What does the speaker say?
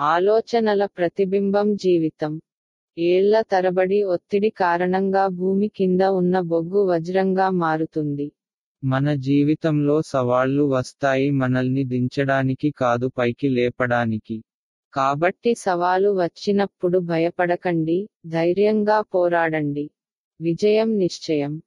ఆలోచనల ప్రతిబింబం జీవితం. ఏళ్ళ తరబడి ఒత్తిడి కారణంగా భూమి కింద ఉన్న బొగ్గు వజ్రంగా మారుతుంది. మన జీవితంలో సవాళ్ళు వస్తాయి మనల్ని దించడానికి కాదు పైకి లేపడానికి. కాబట్టి సవాలు వచ్చినప్పుడు భయపడకండి ధైర్యంగా పోరాడండి. విజయం నిశ్చయం.